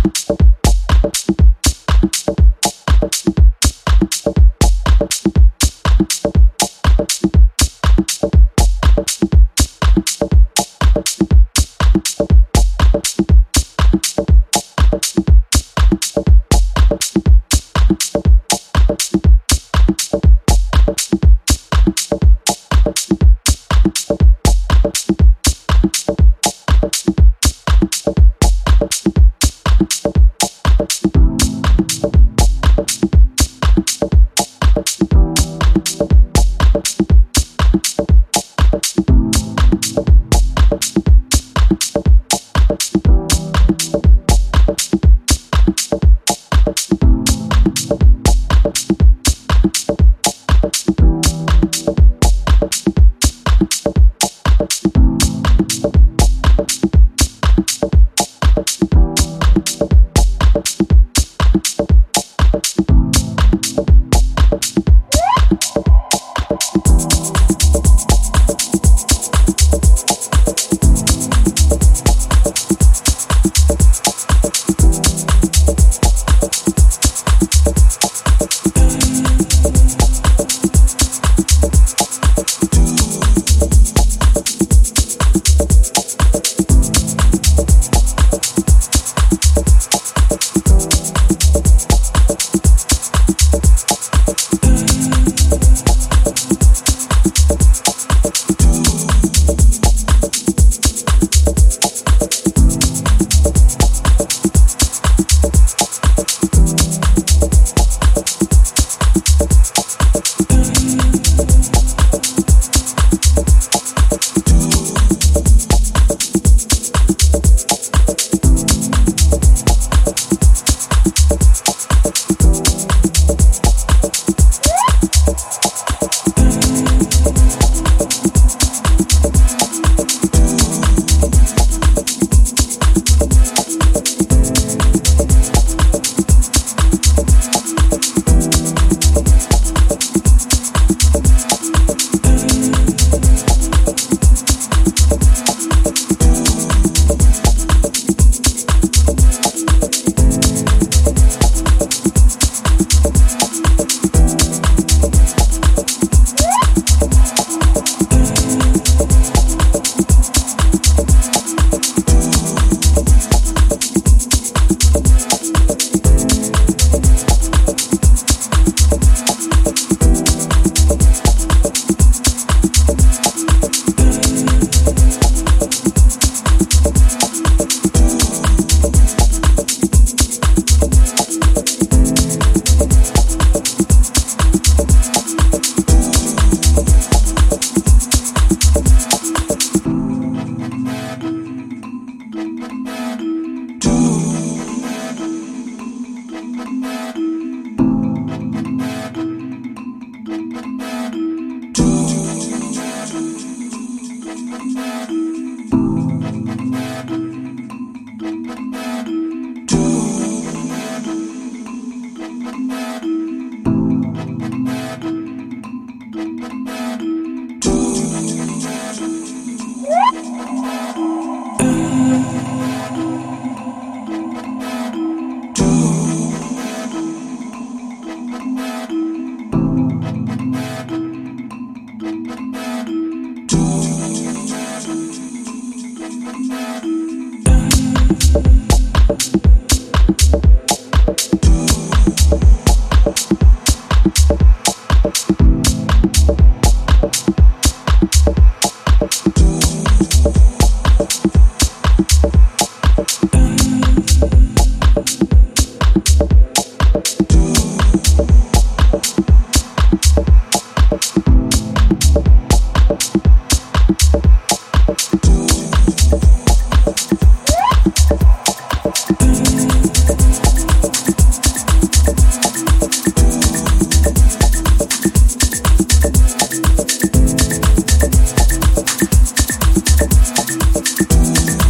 Thank you.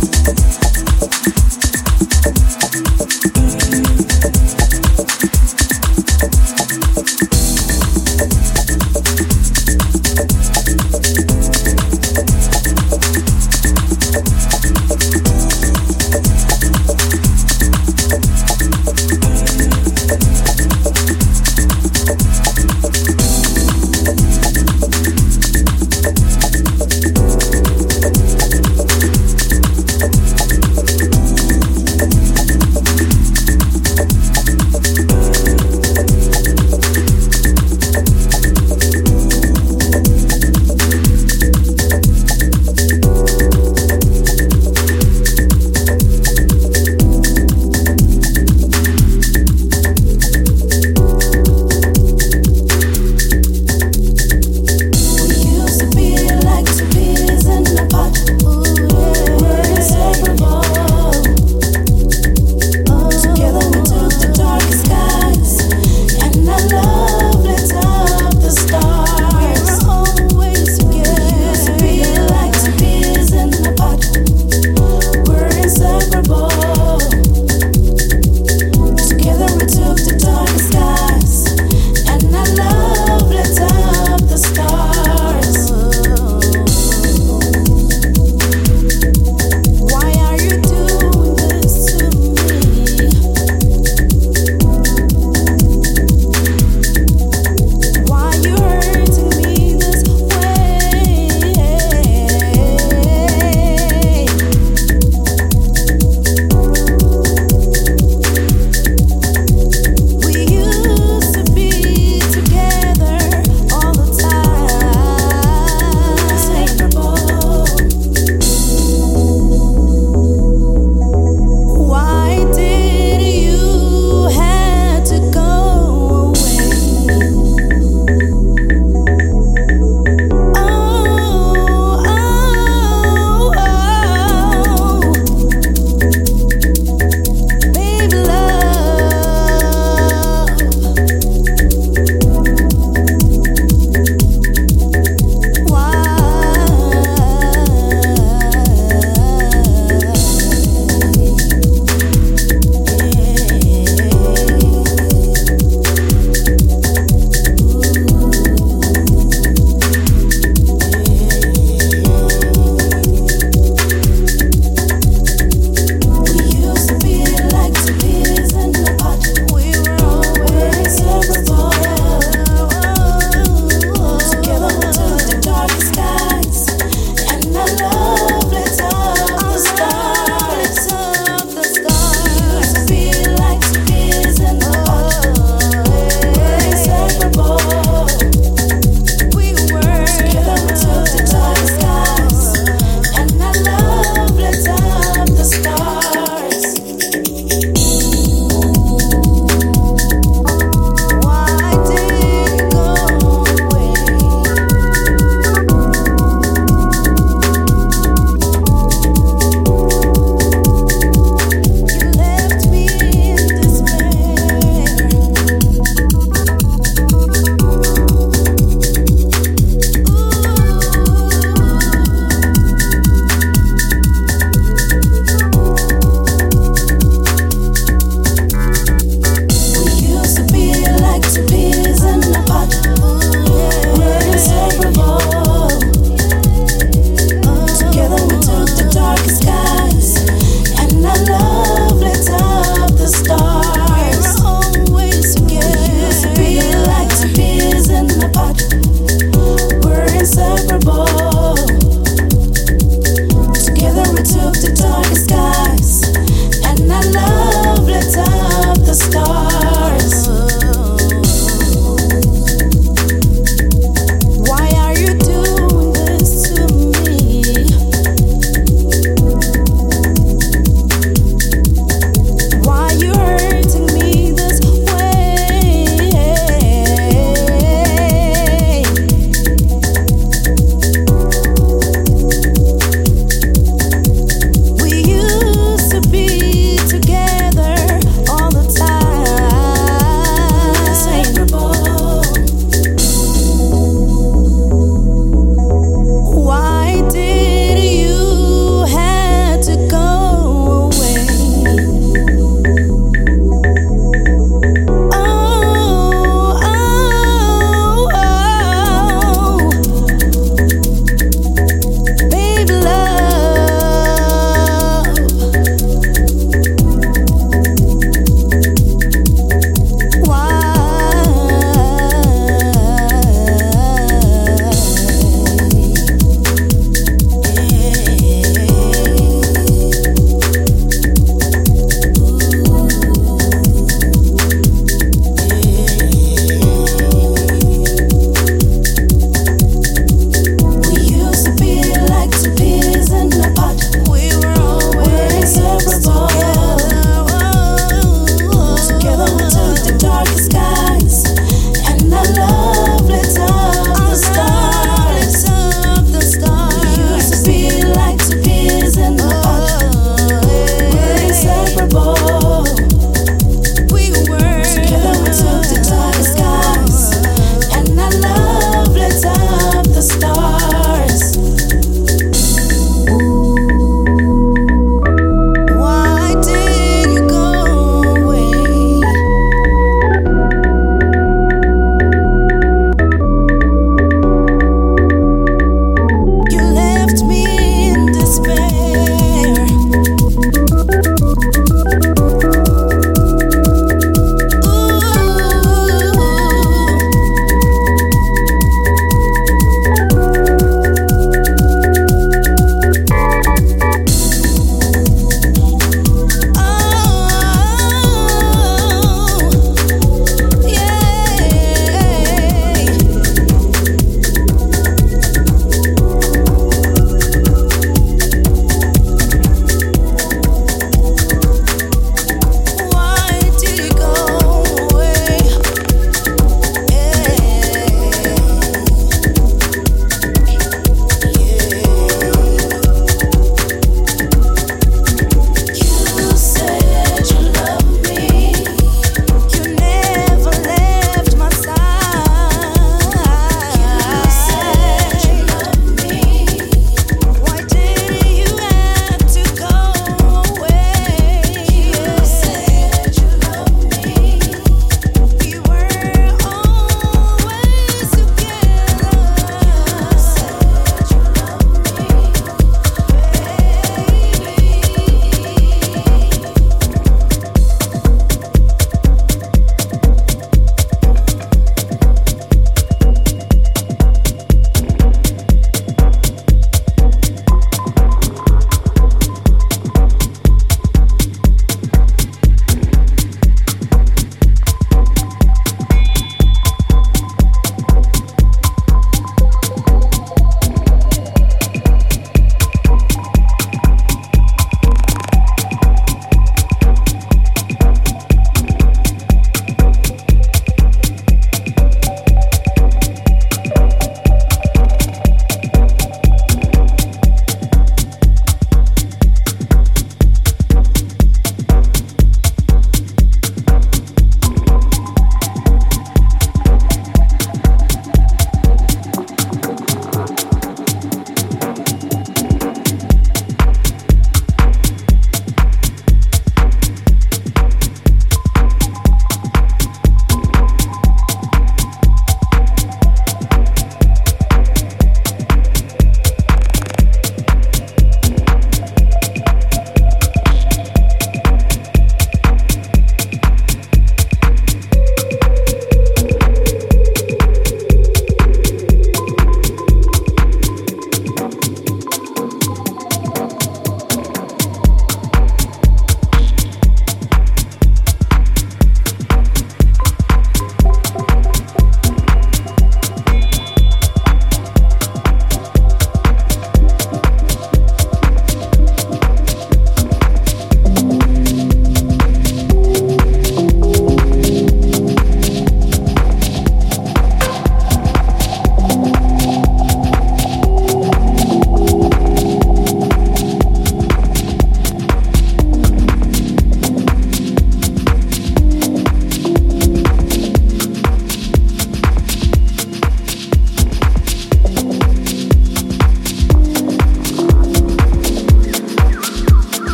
dance.